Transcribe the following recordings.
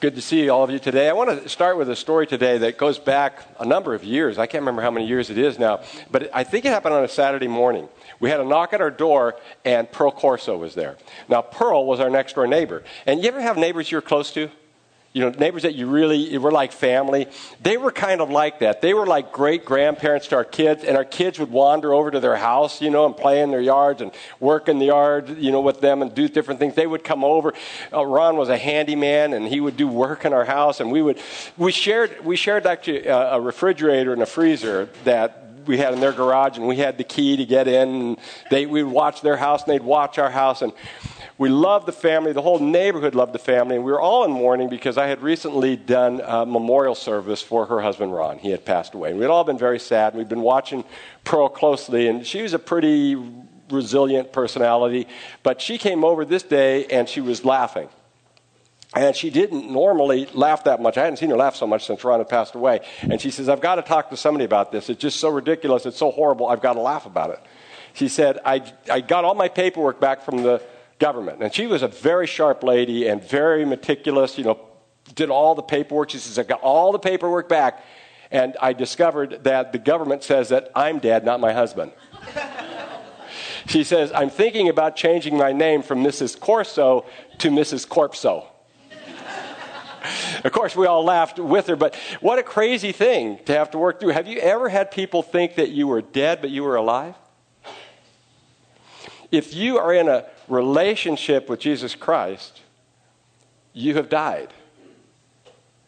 Good to see all of you today. I want to start with a story today that goes back a number of years. I can't remember how many years it is now, but I think it happened on a Saturday morning. We had a knock at our door, and Pearl Corso was there. Now, Pearl was our next door neighbor. And you ever have neighbors you're close to? You know, neighbors that you really were like family, they were kind of like that. They were like great grandparents to our kids, and our kids would wander over to their house, you know, and play in their yards and work in the yard, you know, with them and do different things. They would come over. Uh, Ron was a handyman, and he would do work in our house, and we would we shared we shared actually a, refrigerator and a freezer that we had in their garage, and we had the key to get in. And they we would watch their house, and they'd watch our house, and we loved the family. The whole neighborhood loved the family. And we were all in mourning because I had recently done a memorial service for her husband, Ron. He had passed away. And we'd all been very sad. We'd been watching Pearl closely, and she was a pretty resilient personality. But she came over this day and she was laughing. And she didn't normally laugh that much. I hadn't seen her laugh so much since Ron had passed away. And she says, I've got to talk to somebody about this. It's just so ridiculous. It's so horrible. I've got to laugh about it. She said, I, I got all my paperwork back from the government. And she was a very sharp lady and very meticulous, you know, did all the paperwork. She says, I got all the paperwork back. And I discovered that the government says that I'm dead, not my husband. she says, I'm thinking about changing my name from Mrs. Corso to Mrs. Corpso. of course, we all laughed with her, but what a crazy thing to have to work through. Have you ever had people think that you were dead, but you were alive? If you are in a relationship with Jesus Christ, you have died.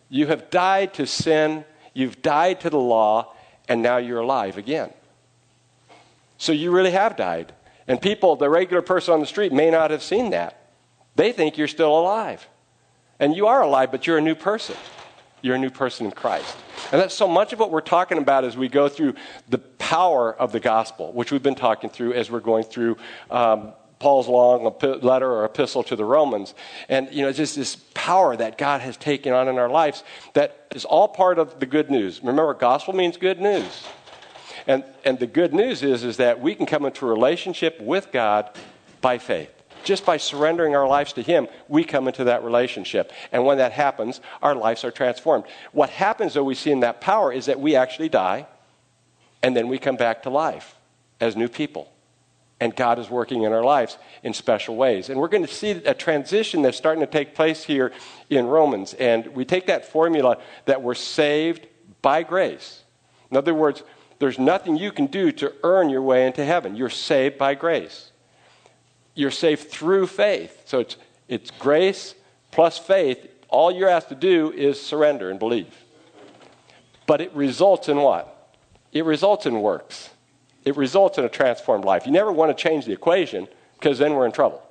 You have died to sin, you've died to the law, and now you're alive again. So you really have died. And people, the regular person on the street, may not have seen that. They think you're still alive. And you are alive, but you're a new person. You're a new person in Christ. And that's so much of what we're talking about as we go through the power of the gospel, which we've been talking through as we're going through um, Paul's long letter or epistle to the Romans. And, you know, just this power that God has taken on in our lives that is all part of the good news. Remember, gospel means good news. And, and the good news is, is that we can come into a relationship with God by faith. Just by surrendering our lives to Him, we come into that relationship. And when that happens, our lives are transformed. What happens, though, we see in that power is that we actually die, and then we come back to life as new people and God is working in our lives in special ways. And we're going to see a transition that's starting to take place here in Romans. And we take that formula that we're saved by grace. In other words, there's nothing you can do to earn your way into heaven. You're saved by grace. You're saved through faith. So it's, it's grace plus faith. All you're asked to do is surrender and believe. But it results in what? It results in works it results in a transformed life. You never want to change the equation because then we're in trouble.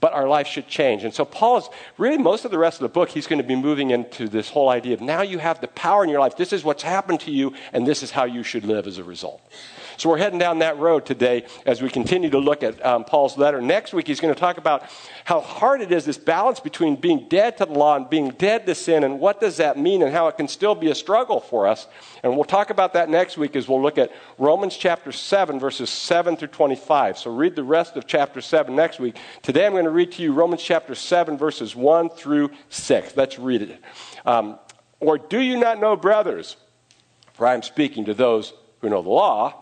But our life should change. And so Paul is really most of the rest of the book, he's going to be moving into this whole idea of now you have the power in your life. This is what's happened to you, and this is how you should live as a result. So we're heading down that road today as we continue to look at um, Paul's letter. Next week, he's going to talk about how hard it is this balance between being dead to the law and being dead to sin, and what does that mean, and how it can still be a struggle for us. And we'll talk about that next week as we'll look at Romans chapter 7, verses 7 through 25. So read the rest of chapter 7 next week. Today, I'm going to read to you Romans chapter 7, verses 1 through 6. Let's read it. Um, or do you not know, brothers? For I am speaking to those who know the law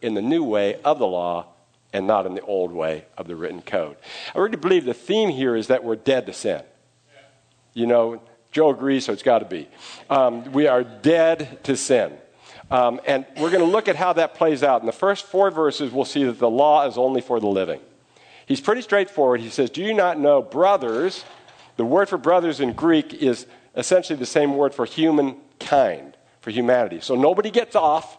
in the new way of the law and not in the old way of the written code. I really believe the theme here is that we're dead to sin. You know, Joe agrees, so it's got to be. Um, we are dead to sin. Um, and we're going to look at how that plays out. In the first four verses, we'll see that the law is only for the living. He's pretty straightforward. He says, Do you not know, brothers? The word for brothers in Greek is essentially the same word for humankind, for humanity. So nobody gets off.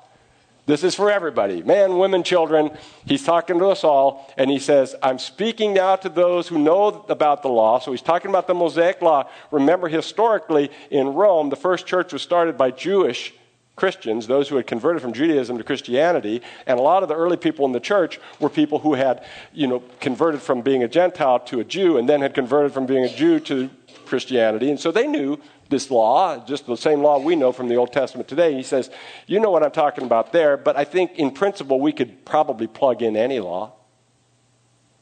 This is for everybody men, women, children. He's talking to us all, and he says, I'm speaking now to those who know about the law. So he's talking about the Mosaic law. Remember, historically in Rome, the first church was started by Jewish Christians, those who had converted from Judaism to Christianity, and a lot of the early people in the church were people who had, you know, converted from being a Gentile to a Jew and then had converted from being a Jew to Christianity. And so they knew this law, just the same law we know from the Old Testament today. He says, You know what I'm talking about there, but I think in principle we could probably plug in any law,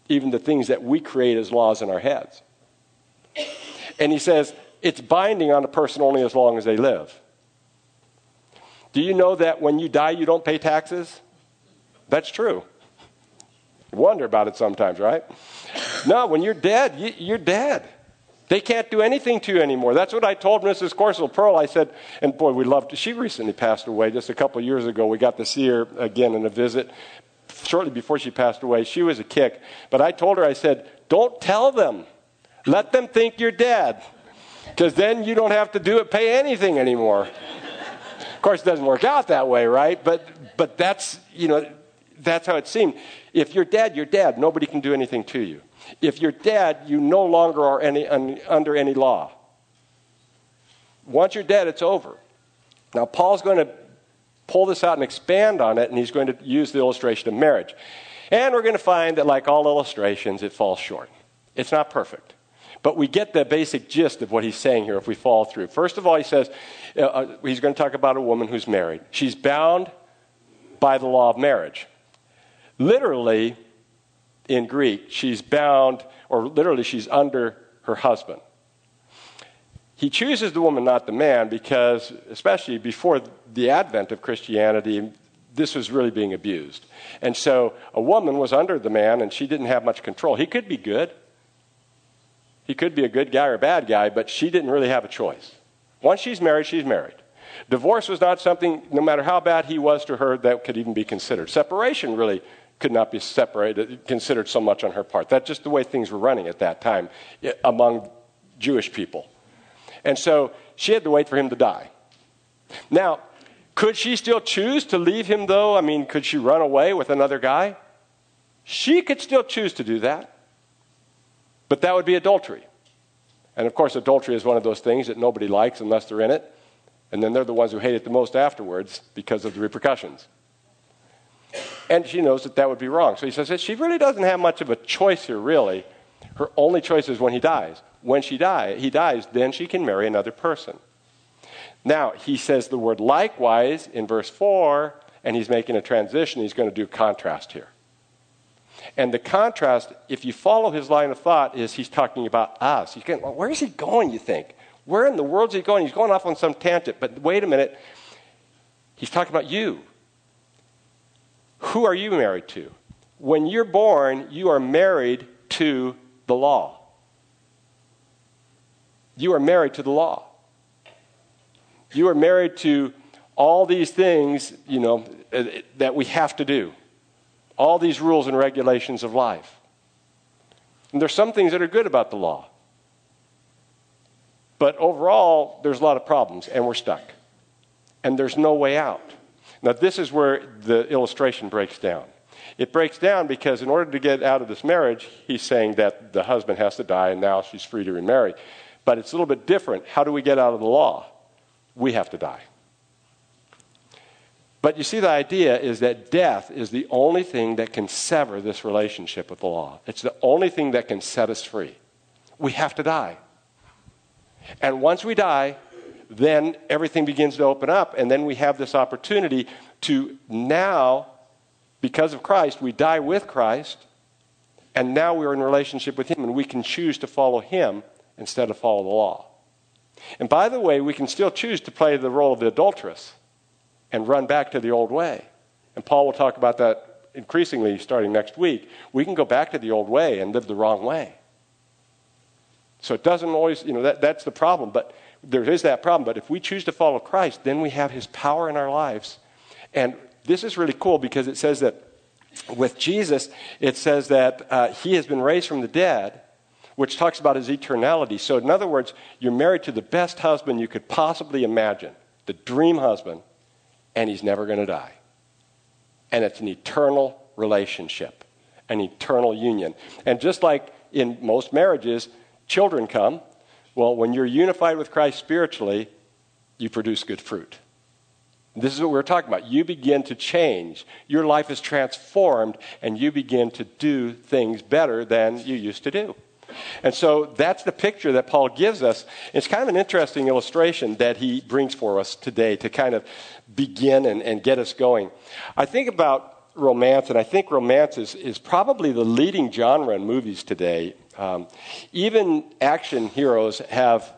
even the things that we create as laws in our heads. And he says, It's binding on a person only as long as they live. Do you know that when you die, you don't pay taxes? That's true. Wonder about it sometimes, right? No, when you're dead, you're dead. They can't do anything to you anymore. That's what I told Mrs. Corsel Pearl. I said, and boy, we loved. her. She recently passed away just a couple years ago. We got to see her again in a visit shortly before she passed away. She was a kick. But I told her, I said, don't tell them. Let them think you're dead. Because then you don't have to do it, pay anything anymore. of course, it doesn't work out that way, right? But, but that's, you know, that's how it seemed. If you're dead, you're dead. Nobody can do anything to you. If you're dead, you no longer are any, un, under any law. Once you're dead, it's over. Now, Paul's going to pull this out and expand on it, and he's going to use the illustration of marriage. And we're going to find that, like all illustrations, it falls short. It's not perfect. But we get the basic gist of what he's saying here if we follow through. First of all, he says uh, uh he's going to talk about a woman who's married. She's bound by the law of marriage. Literally, in Greek, she's bound, or literally, she's under her husband. He chooses the woman, not the man, because, especially before the advent of Christianity, this was really being abused. And so a woman was under the man, and she didn't have much control. He could be good. He could be a good guy or a bad guy, but she didn't really have a choice. Once she's married, she's married. Divorce was not something, no matter how bad he was to her, that could even be considered. Separation really could not be separated, considered so much on her part. That's just the way things were running at that time eh, among Jewish people. And so she had to wait for him to die. Now, could she still choose to leave him, though? I mean, could she run away with another guy? She could still choose to do that. But that would be adultery. And of course, adultery is one of those things that nobody likes unless they're in it. And then they're the ones who hate it the most afterwards because of the repercussions. And she knows that that would be wrong. So he says she really doesn't have much of a choice here, really. Her only choice is when he dies. When she die, he dies, then she can marry another person. Now, he says the word likewise in verse 4, and he's making a transition. He's going to do contrast here. And the contrast, if you follow his line of thought, is he's talking about us. He's going, well, where is he going, you think? Where in the world is he going? He's going off on some tangent. But wait a minute. He's talking about you. Who are you married to? When you're born, you are married to the law. You are married to the law. You are married to all these things, you know, uh, that we have to do. All these rules and regulations of life. And there's some things that are good about the law. But overall, there's a lot of problems, and we're stuck. And there's no way out. Now, this is where the illustration breaks down. It breaks down because in order to get out of this marriage, he's saying that the husband has to die and now she's free to remarry. But it's a little bit different. How do we get out of the law? We have to die. But you see, the idea is that death is the only thing that can sever this relationship with the law. It's the only thing that can set us free. We have to die. And once we die, then everything begins to open up, and then we have this opportunity to now, because of Christ, we die with Christ, and now we're in relationship with Him, and we can choose to follow Him instead of follow the law. And by the way, we can still choose to play the role of the adulteress and run back to the old way. And Paul will talk about that increasingly starting next week. We can go back to the old way and live the wrong way. So it doesn't always, you know, that, that's the problem. But there is that problem. But if we choose to follow Christ, then we have his power in our lives. And this is really cool because it says that with Jesus, it says that uh, he has been raised from the dead, which talks about his eternality. So, in other words, you're married to the best husband you could possibly imagine, the dream husband, and he's never going to die. And it's an eternal relationship, an eternal union. And just like in most marriages, children come. Well, when you're unified with Christ spiritually, you produce good fruit. This is what we're talking about. You begin to change. Your life is transformed, and you begin to do things better than you used to do. And so that's the picture that Paul gives us. It's kind of an interesting illustration that he brings for us today to kind of begin and, and get us going. I think about romance, and I think romance is, is probably the leading genre in movies today. Um, even action heroes have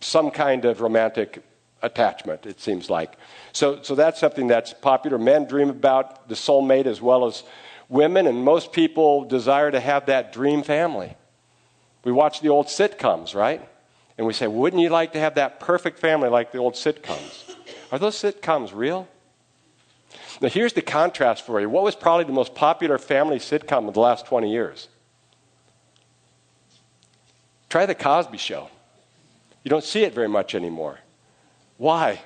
some kind of romantic attachment, it seems like. So, so that's something that's popular. Men dream about the soulmate as well as women, and most people desire to have that dream family. We watch the old sitcoms, right? And we say, wouldn't you like to have that perfect family like the old sitcoms? Are those sitcoms real? Now, here's the contrast for you. What was probably the most popular family sitcom of the last 20 years? Try The Cosby Show. You don't see it very much anymore. Why?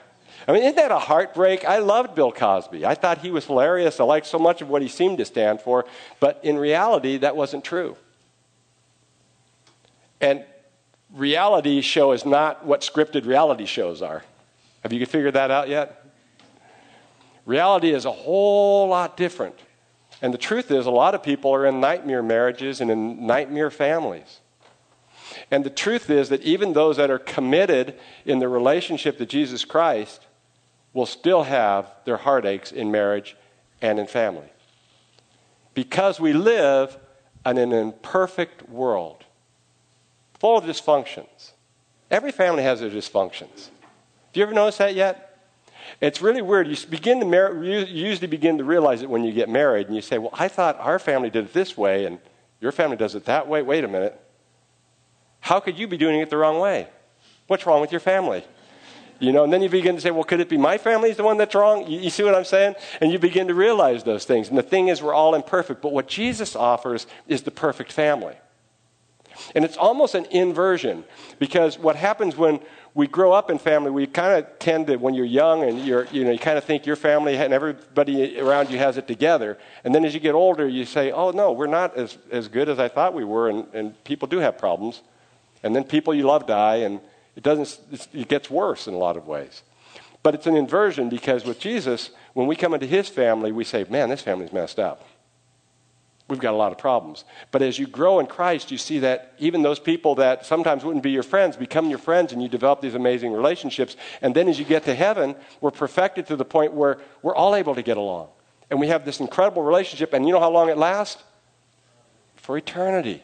I mean, isn't that a heartbreak? I loved Bill Cosby. I thought he was hilarious. I liked so much of what he seemed to stand for. But in reality, that wasn't true. And reality show is not what scripted reality shows are. Have you figured that out yet? Reality is a whole lot different. And the truth is, a lot of people are in nightmare marriages and in nightmare families. And the truth is that even those that are committed in the relationship to Jesus Christ will still have their heartaches in marriage and in family. Because we live in an imperfect world full of dysfunctions. Every family has their dysfunctions. Have you ever noticed that yet? It's really weird. You begin to mar- you usually begin to realize it when you get married, and you say, "Well, I thought our family did it this way, and your family does it that way." Wait a minute. How could you be doing it the wrong way? What's wrong with your family? You know, and then you begin to say, well, could it be my family's the one that's wrong? You, you, see what I'm saying? And you begin to realize those things. And the thing is, we're all imperfect. But what Jesus offers is the perfect family. And it's almost an inversion because what happens when we grow up in family, we kind of tend to, when you're young and you're, you know, you kind of think your family and everybody around you has it together. And then as you get older, you say, oh, no, we're not as, as good as I thought we were. And, and people do have problems. And then people you love die, and it, doesn't, it gets worse in a lot of ways. But it's an inversion because with Jesus, when we come into his family, we say, man, this family's messed up we've got a lot of problems. But as you grow in Christ, you see that even those people that sometimes wouldn't be your friends become your friends and you develop these amazing relationships. And then as you get to heaven, we're perfected to the point where we're all able to get along. And we have this incredible relationship. And you know how long it lasts? For eternity.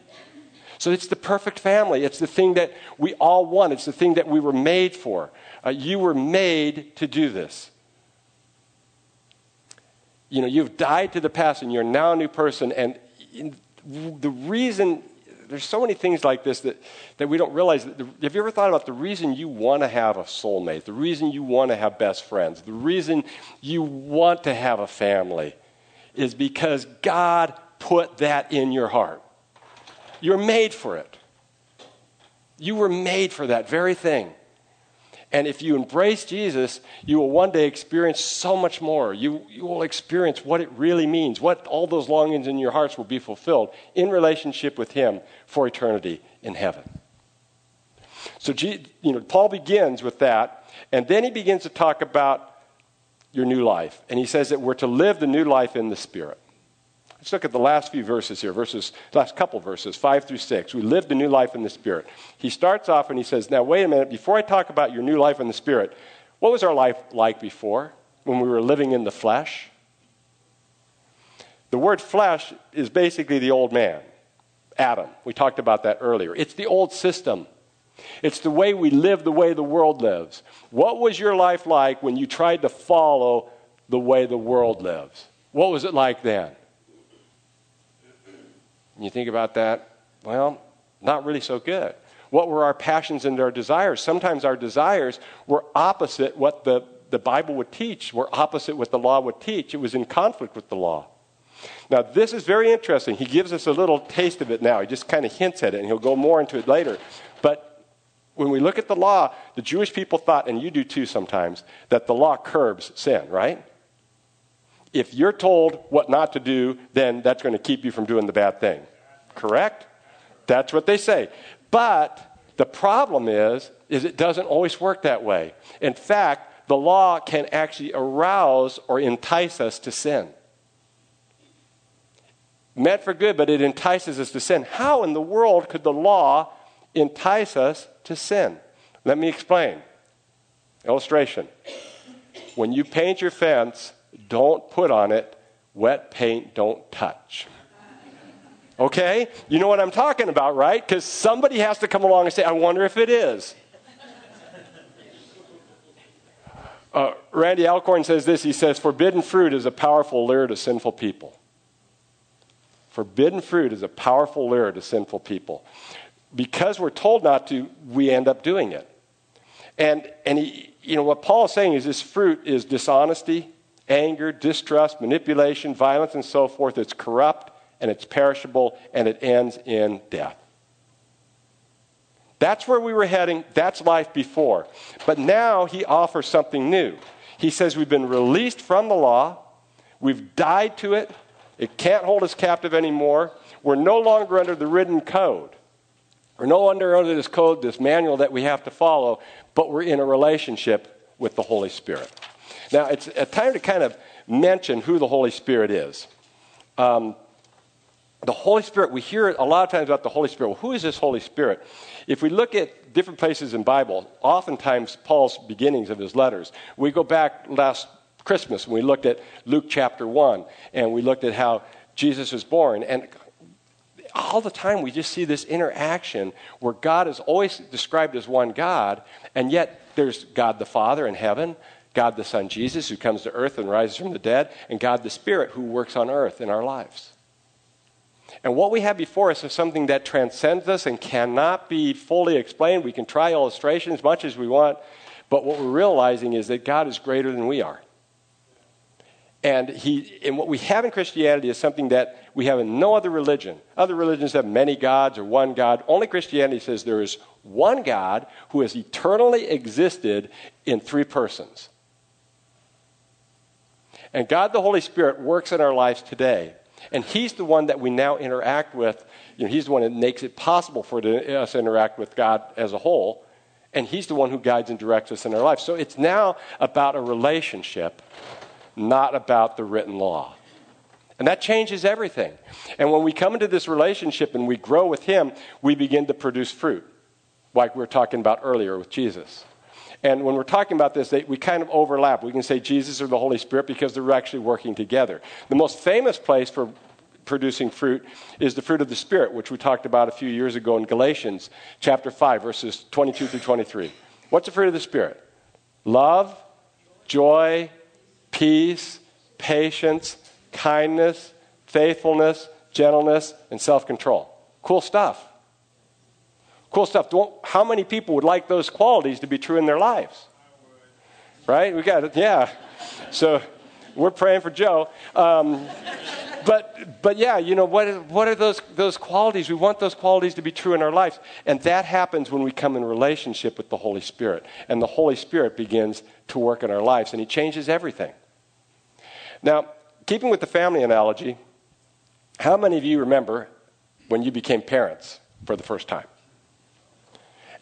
So it's the perfect family. It's the thing that we all want, it's the thing that we were made for. Uh, you were made to do this you know, you've died to the past and you're now a new person. And the reason, there's so many things like this that, that we don't realize. The, have you ever thought about the reason you want to have a soulmate, the reason you want to have best friends, the reason you want to have a family is because God put that in your heart. You're made for it. You were made for that very thing. And if you embrace Jesus, you will one day experience so much more. You, you will experience what it really means, what all those longings in your hearts will be fulfilled in relationship with Him for eternity in heaven. So, you know, Paul begins with that, and then he begins to talk about your new life. And he says that we're to live the new life in the Spirit. Let's look at the last few verses here, verses, last couple verses, five through six. We live the new life in the Spirit. He starts off and he says, Now, wait a minute, before I talk about your new life in the Spirit, what was our life like before when we were living in the flesh? The word flesh is basically the old man, Adam. We talked about that earlier. It's the old system. It's the way we live the way the world lives. What was your life like when you tried to follow the way the world lives? What was it like then? You think about that, well, not really so good. What were our passions and our desires? Sometimes our desires were opposite what the, the Bible would teach, were opposite what the law would teach. It was in conflict with the law. Now, this is very interesting. He gives us a little taste of it now. He just kind of hints at it, and he'll go more into it later. But when we look at the law, the Jewish people thought, and you do too sometimes, that the law curbs sin, right? If you're told what not to do, then that's going to keep you from doing the bad thing. Correct? That's what they say. But the problem is, is it doesn't always work that way. In fact, the law can actually arouse or entice us to sin meant for good, but it entices us to sin. How in the world could the law entice us to sin? Let me explain. Illustration. When you paint your fence, don't put on it wet paint, don't touch. Okay? You know what I'm talking about, right? Because somebody has to come along and say, I wonder if it is. Uh, Randy Alcorn says this he says, Forbidden fruit is a powerful lure to sinful people. Forbidden fruit is a powerful lure to sinful people. Because we're told not to, we end up doing it. And, and he, you know, what Paul is saying is this fruit is dishonesty, anger, distrust, manipulation, violence, and so forth. It's corrupt and it's perishable and it ends in death. That's where we were heading. That's life before. But now he offers something new. He says we've been released from the law, we've died to it, it can't hold us captive anymore. We're no longer under the written code. We're no longer under this code, this manual that we have to follow, but we're in a relationship with the Holy Spirit. Now, it's a time to kind of mention who the Holy Spirit is. Um, the Holy Spirit, we hear a lot of times about the Holy Spirit. Well, who is this Holy Spirit? If we look at different places in Bible, oftentimes Paul's beginnings of his letters, we go back last Christmas when we looked at Luke chapter 1 and we looked at how Jesus was born. And all the time we just see this interaction where God is always described as one God, and yet there's God the Father in heaven, God the Son Jesus who comes to earth and rises from the dead, and God the Spirit who works on earth in our lives. And what we have before us is something that transcends us and cannot be fully explained. We can try illustrations as much as we want, but what we're realizing is that God is greater than we are. And, he, and what we have in Christianity is something that we have in no other religion. Other religions have many gods or one God. Only Christianity says there is one God who has eternally existed in three persons. And God the Holy Spirit works in our lives today. And He's the one that we now interact with. You know, he's the one that makes it possible for us to interact with God as a whole. And He's the one who guides and directs us in our life. So it's now about a relationship not about the written law. And that changes everything. And when we come into this relationship and we grow with Him, we begin to produce fruit, like we were talking about earlier with Jesus. And when we're talking about this, they, we kind of overlap. We can say Jesus or the Holy Spirit because they're actually working together. The most famous place for producing fruit is the fruit of the Spirit, which we talked about a few years ago in Galatians chapter 5, verses 22 through 23. What's the fruit of the Spirit? Love, joy, peace, patience, kindness, faithfulness, gentleness, and self control. Cool stuff. Cool stuff. How many people would like those qualities to be true in their lives? Right? We got it. Yeah. So we're praying for Joe. Um, but, but yeah, you know, what, what are those, those qualities? We want those qualities to be true in our lives. And that happens when we come in relationship with the Holy Spirit. And the Holy Spirit begins to work in our lives, and He changes everything. Now, keeping with the family analogy, how many of you remember when you became parents for the first time?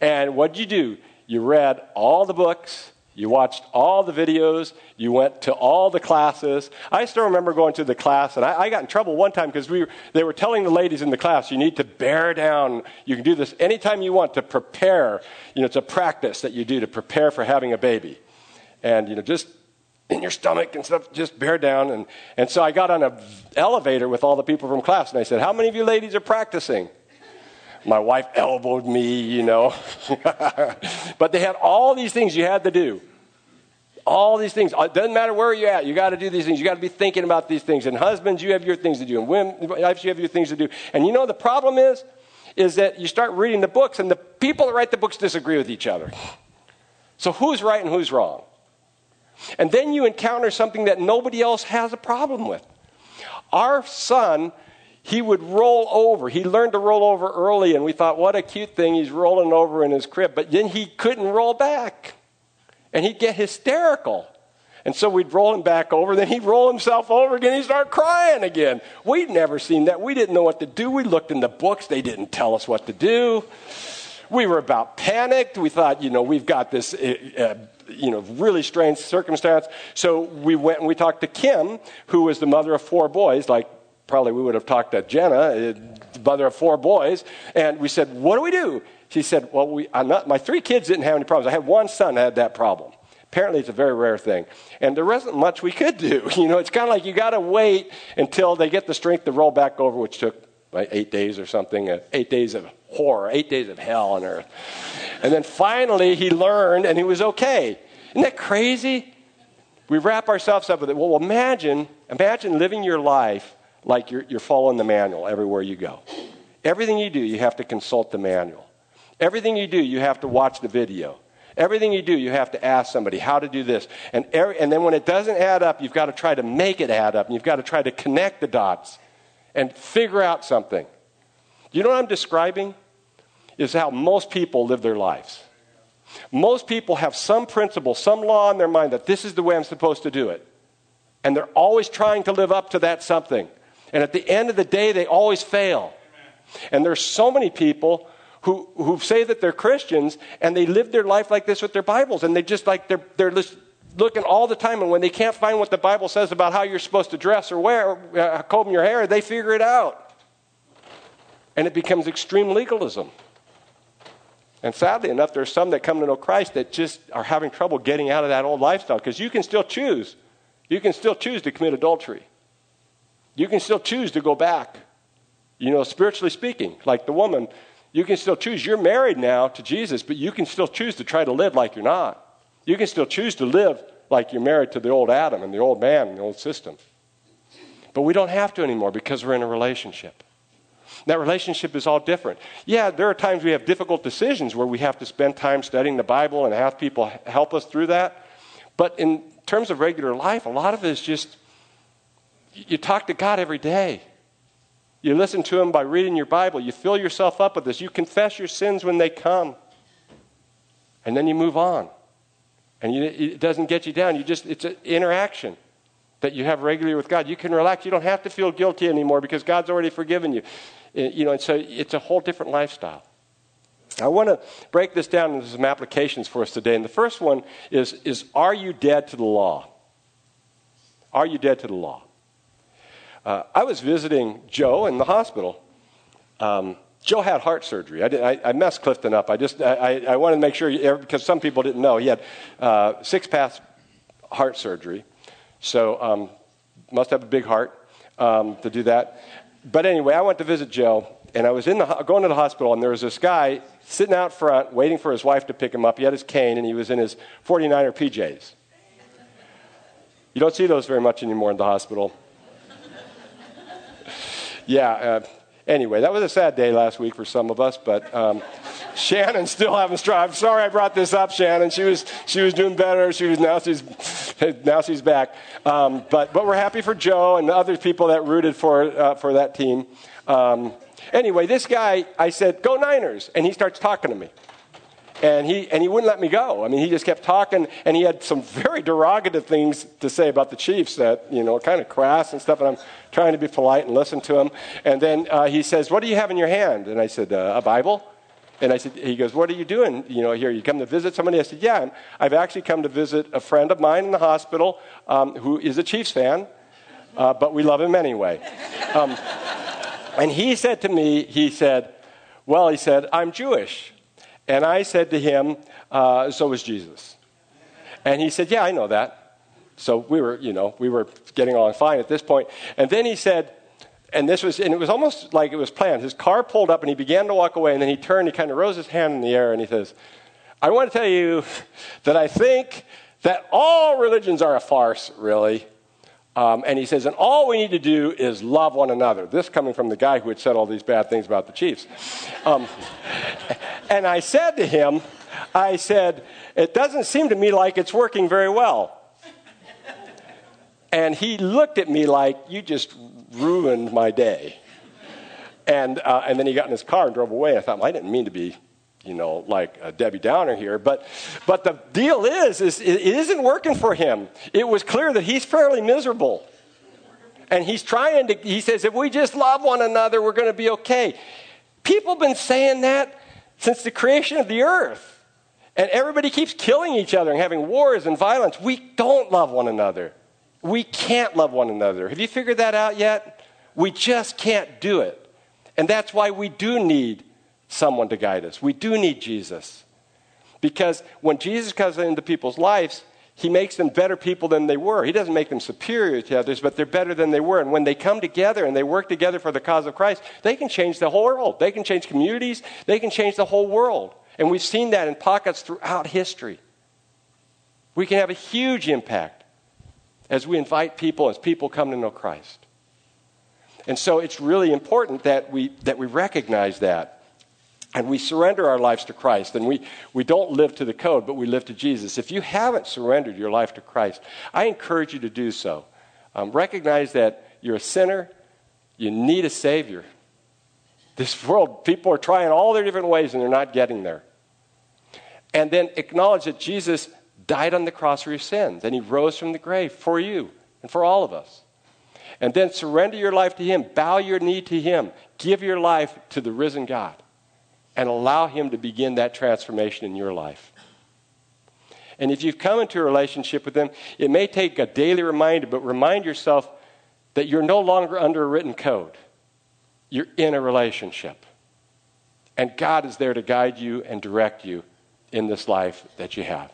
And what did you do? You read all the books, you watched all the videos, you went to all the classes. I still remember going to the class, and I, I got in trouble one time because we, they were telling the ladies in the class, you need to bear down. You can do this anytime you want to prepare. You know, it's a practice that you do to prepare for having a baby. And, you know, just in your stomach and stuff, just bear down. And, and so I got on an elevator with all the people from class and I said, How many of you ladies are practicing? My wife elbowed me, you know. but they had all these things you had to do. All these things. It doesn't matter where you're at. You got to do these things. You got to be thinking about these things. And husbands, you have your things to do. And women, wives, you have your things to do. And you know the problem is, is that you start reading the books, and the people that write the books disagree with each other. So who's right and who's wrong? And then you encounter something that nobody else has a problem with. Our son, he would roll over. He learned to roll over early, and we thought, what a cute thing. He's rolling over in his crib. But then he couldn't roll back. And he'd get hysterical. And so we'd roll him back over, then he'd roll himself over again, he'd start crying again. We'd never seen that. We didn't know what to do. We looked in the books, they didn't tell us what to do. We were about panicked. We thought, you know, we've got this, uh, you know, really strange circumstance. So we went and we talked to Kim, who was the mother of four boys, like probably we would have talked to Jenna, uh, mother of four boys, and we said, what do we do? She said, well, we, not, my three kids didn't have any problems. I had one son that had that problem. Apparently, it's a very rare thing. And there wasn't much we could do. You know, it's kind of like you got to wait until they get the strength to roll back over, which took like eight days or something, uh, eight days of horror, eight days of hell on earth. And then finally, he learned and he was okay. Isn't that crazy? We wrap ourselves up with it. Well, imagine, imagine living your life like you're, you're following the manual everywhere you go. Everything you do, you have to consult the manual. Everything you do, you have to watch the video. Everything you do, you have to ask somebody how to do this. And, every, and then when it doesn't add up, you've got to try to make it add up. And you've got to try to connect the dots and figure out something. You know what I'm describing? Is how most people live their lives. Most people have some principle, some law in their mind that this is the way I'm supposed to do it. And they're always trying to live up to that something. And at the end of the day, they always fail. And there's so many people who, who say that they're Christians and they live their life like this with their Bibles. And they just like, they're, they're just looking all the time. And when they can't find what the Bible says about how you're supposed to dress or wear, uh, comb your hair, they figure it out. And it becomes extreme legalism. And sadly enough, there's some that come to know Christ that just are having trouble getting out of that old lifestyle because you can still choose. You can still choose to commit adultery. You can still choose to go back. You know, spiritually speaking, like the woman you can still choose. You're married now to Jesus, but you can still choose to try to live like you're not. You can still choose to live like you're married to the old Adam and the old man and the old system. But we don't have to anymore because we're in a relationship. That relationship is all different. Yeah, there are times we have difficult decisions where we have to spend time studying the Bible and have people help us through that. But in terms of regular life, a lot of it is just you talk to God every day. You listen to Him by reading your Bible. You fill yourself up with this. You confess your sins when they come. And then you move on. And you, it doesn't get you down. You just, it's an interaction that you have regularly with God. You can relax. You don't have to feel guilty anymore because God's already forgiven you. Uh, you know, and so it's a whole different lifestyle. I want to break this down into some applications for us today. And the first one is, is Are you dead to the law? Are you dead to the law? Uh, I was visiting Joe in the hospital. Um, Joe had heart surgery. I, did, I, I, messed Clifton up. I just I, I wanted to make sure because some people didn't know he had uh, six pass heart surgery, so um, must have a big heart um, to do that. But anyway, I went to visit Joe, and I was in the going to the hospital, and there was this guy sitting out front waiting for his wife to pick him up. He had his cane, and he was in his 49er PJs. You don't see those very much anymore in the hospital yeah. Uh, anyway, that was a sad day last week for some of us, but um, Shannon's still having strive. Sorry I brought this up, Shannon. She was she was doing better. She was now she's now she's back. Um, but but we're happy for Joe and the other people that rooted for uh, for that team. Um, anyway, this guy, I said, "Go Niners," and he starts talking to me and he and he wouldn't let me go. I mean, he just kept talking, and he had some very derogative things to say about the Chiefs that you know, kind of crass and stuff. And I'm trying to be polite and listen to him. And then uh, he says, "What do you have in your hand?" And I said, uh, "A Bible." And I said, he goes, what are you doing? You know, here you come to visit somebody. I said, yeah, I've actually come to visit a friend of mine in the hospital um, who is a Chiefs fan, uh, but we love him anyway. Um, and he said to me, he said, well, he said, I'm Jewish. And I said to him, uh, So was Jesus. And he said, Yeah, I know that. So we were, you know, we were getting along fine at this point. And then he said, and this was, and it was almost like it was planned. His car pulled up and he began to walk away, and then he turned, he kind of rose his hand in the air, and he says, I want to tell you that I think that all religions are a farce, really. Um, and he says, and all we need to do is love one another. This coming from the guy who had said all these bad things about the Chiefs. Um, and I said to him, I said, it doesn't seem to me like it's working very well. And he looked at me like, you just ruined my day. And, uh, and then he got in his car and drove away. I thought, well, I didn't mean to be, you know, like a Debbie Downer here. But, but the deal is, is it isn't working for him. It was clear that he's fairly miserable. And he's trying to, he says, if we just love one another, we're going to be okay. People have been saying that since the creation of the earth. And everybody keeps killing each other and having wars and violence. We don't love one another. We can't love one another. Have you figured that out yet? We just can't do it. And that's why we do need someone to guide us. We do need Jesus. Because when Jesus comes into people's lives, he makes them better people than they were. He doesn't make them superior to others, but they're better than they were. And when they come together and they work together for the cause of Christ, they can change the whole world. They can change communities. They can change the whole world. And we've seen that in pockets throughout history. We can have a huge impact as we invite people, as people come to know Christ. And so it's really important that we, that we recognize that. And we surrender our lives to Christ. And we, we don't live to the code, but we live to Jesus. If you haven't surrendered your life to Christ, I encourage you to do so. Um, recognize that you're a sinner, you need a Savior. This world, people are trying all their different ways and they're not getting there. And then acknowledge that Jesus died on the cross for your sins, and he rose from the grave for you and for all of us. And then surrender your life to him, bow your knee to him, give your life to the risen God, and allow him to begin that transformation in your life. And if you've come into a relationship with him, it may take a daily reminder, but remind yourself that you're no longer under a written code. You're in a relationship. And God is there to guide you and direct you in this life that you have.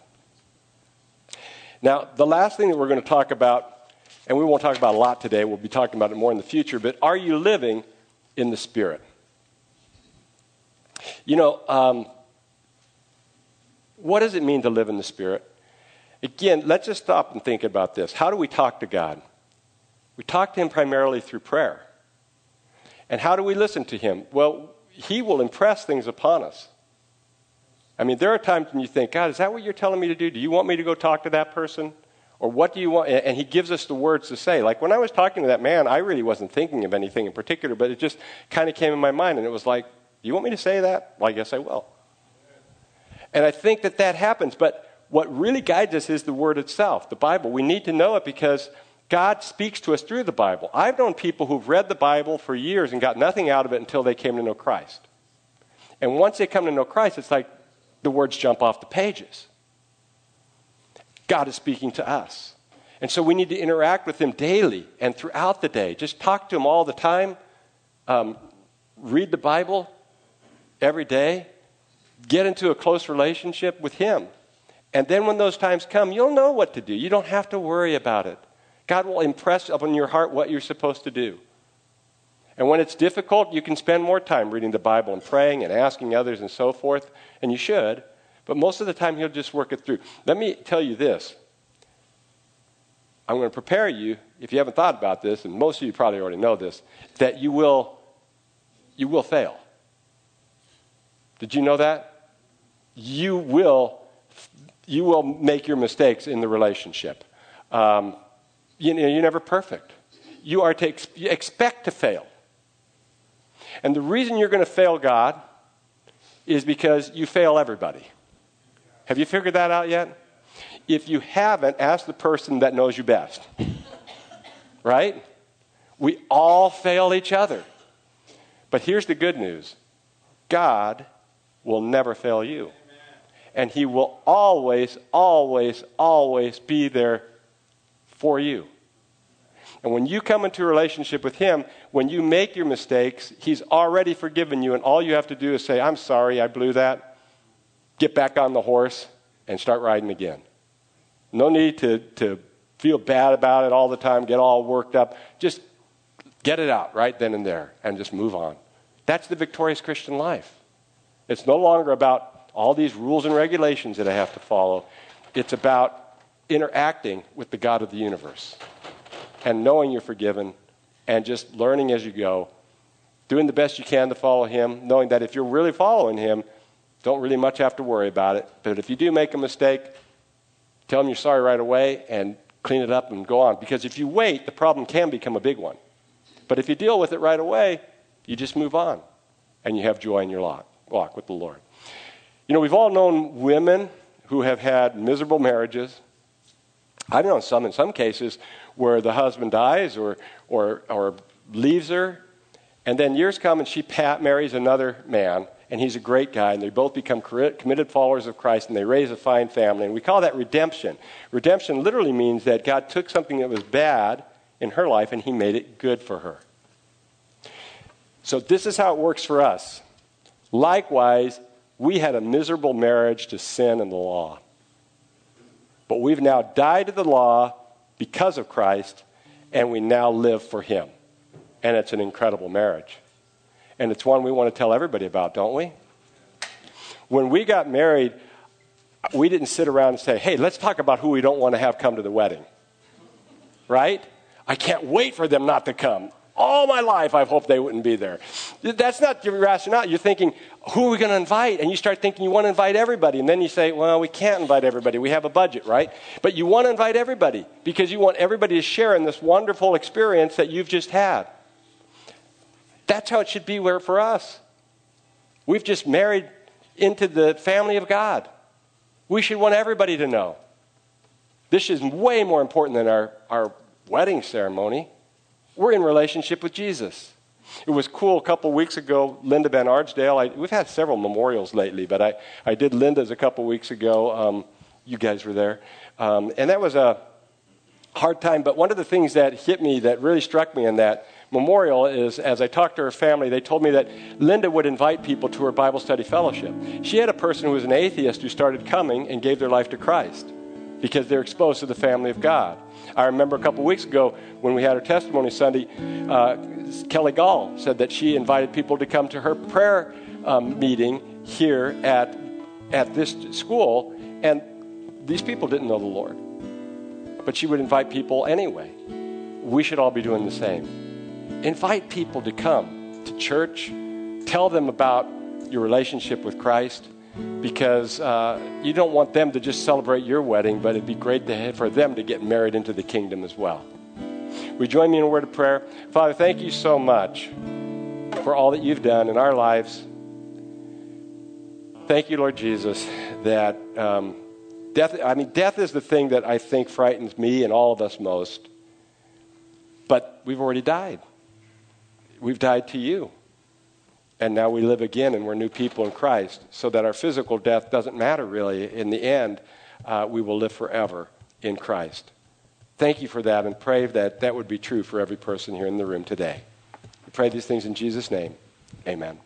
Now, the last thing that we're going to talk about, and we won't talk about a lot today, we'll be talking about it more in the future, but are you living in the Spirit? You know, um, what does it mean to live in the Spirit? Again, let's just stop and think about this. How do we talk to God? We talk to Him primarily through prayer. And how do we listen to Him? Well, He will impress things upon us. I mean, there are times when you think, God, is that what you're telling me to do? Do you want me to go talk to that person? Or what do you want? And he gives us the words to say. Like when I was talking to that man, I really wasn't thinking of anything in particular, but it just kind of came in my mind. And it was like, you want me to say that? Well, I guess I will. And I think that that happens. But what really guides us is the word itself, the Bible. We need to know it because God speaks to us through the Bible. I've known people who've read the Bible for years and got nothing out of it until they came to know Christ. And once they come to know Christ, it's like the words jump off the pages. God is speaking to us. And so we need to interact with Him daily and throughout the day. Just talk to Him all the time. Um, read the Bible every day. Get into a close relationship with Him. And then when those times come, you'll know what to do. You don't have to worry about it. God will impress upon your heart what you're supposed to do. And when it's difficult, you can spend more time reading the Bible and praying and asking others and so forth, and you should. But most of the time, He'll just work it through. Let me tell you this I'm going to prepare you, if you haven't thought about this, and most of you probably already know this, that you will, you will fail. Did you know that? You will, you will make your mistakes in the relationship. Um, you know, you're never perfect. You are to ex- expect to fail. And the reason you're going to fail God is because you fail everybody. Have you figured that out yet? If you haven't, ask the person that knows you best. right? We all fail each other. But here's the good news God will never fail you. And He will always, always, always be there for you. And when you come into a relationship with Him, when you make your mistakes, He's already forgiven you, and all you have to do is say, I'm sorry, I blew that. Get back on the horse and start riding again. No need to, to feel bad about it all the time, get all worked up. Just get it out right then and there and just move on. That's the victorious Christian life. It's no longer about all these rules and regulations that I have to follow, it's about interacting with the God of the universe and knowing you're forgiven and just learning as you go, doing the best you can to follow Him, knowing that if you're really following Him, don't really much have to worry about it. But if you do make a mistake, tell Him you're sorry right away and clean it up and go on. Because if you wait, the problem can become a big one. But if you deal with it right away, you just move on and you have joy in your walk with the Lord. You know, we've all known women who have had miserable marriages. I've known some, in some cases, where the husband dies or, or, or leaves her, and then years come and she pat, marries another man, and he's a great guy, and they both become committed followers of Christ, and they raise a fine family. And we call that redemption. Redemption literally means that God took something that was bad in her life and he made it good for her. So, this is how it works for us. Likewise, we had a miserable marriage to sin and the law. But we've now died to the law because of Christ, and we now live for Him. And it's an incredible marriage. And it's one we want to tell everybody about, don't we? When we got married, we didn't sit around and say, hey, let's talk about who we don't want to have come to the wedding. Right? I can't wait for them not to come. All my life, I've hoped they wouldn't be there. That's not your rationale. You're thinking, who are we going to invite? And you start thinking you want to invite everybody. And then you say, well, we can't invite everybody. We have a budget, right? But you want to invite everybody because you want everybody to share in this wonderful experience that you've just had. That's how it should be where for us. We've just married into the family of God. We should want everybody to know. This is way more important than our, our wedding ceremony. We're in relationship with Jesus. It was cool a couple weeks ago, Linda Van Arsdale. I, we've had several memorials lately, but I, I did Linda's a couple weeks ago. Um, you guys were there. Um, and that was a hard time, but one of the things that hit me that really struck me in that memorial is as I talked to her family, they told me that Linda would invite people to her Bible study fellowship. She had a person who was an atheist who started coming and gave their life to Christ because they're exposed to the family of God. I remember a couple weeks ago when we had our testimony Sunday, uh, Kelly Gall said that she invited people to come to her prayer um, meeting here at, at this school, and these people didn't know the Lord. But she would invite people anyway. We should all be doing the same. Invite people to come to church, tell them about your relationship with Christ because uh, you don't want them to just celebrate your wedding, but it'd be great to, for them to get married into the kingdom as well. We join me in a word of prayer? Father, thank you so much for all that you've done in our lives. Thank you, Lord Jesus, that um, death, I mean, death is the thing that I think frightens me and all of us most. But we've already died. We've died to you. And now we live again and we're new people in Christ, so that our physical death doesn't matter really. In the end, uh, we will live forever in Christ. Thank you for that and pray that that would be true for every person here in the room today. We pray these things in Jesus' name. Amen.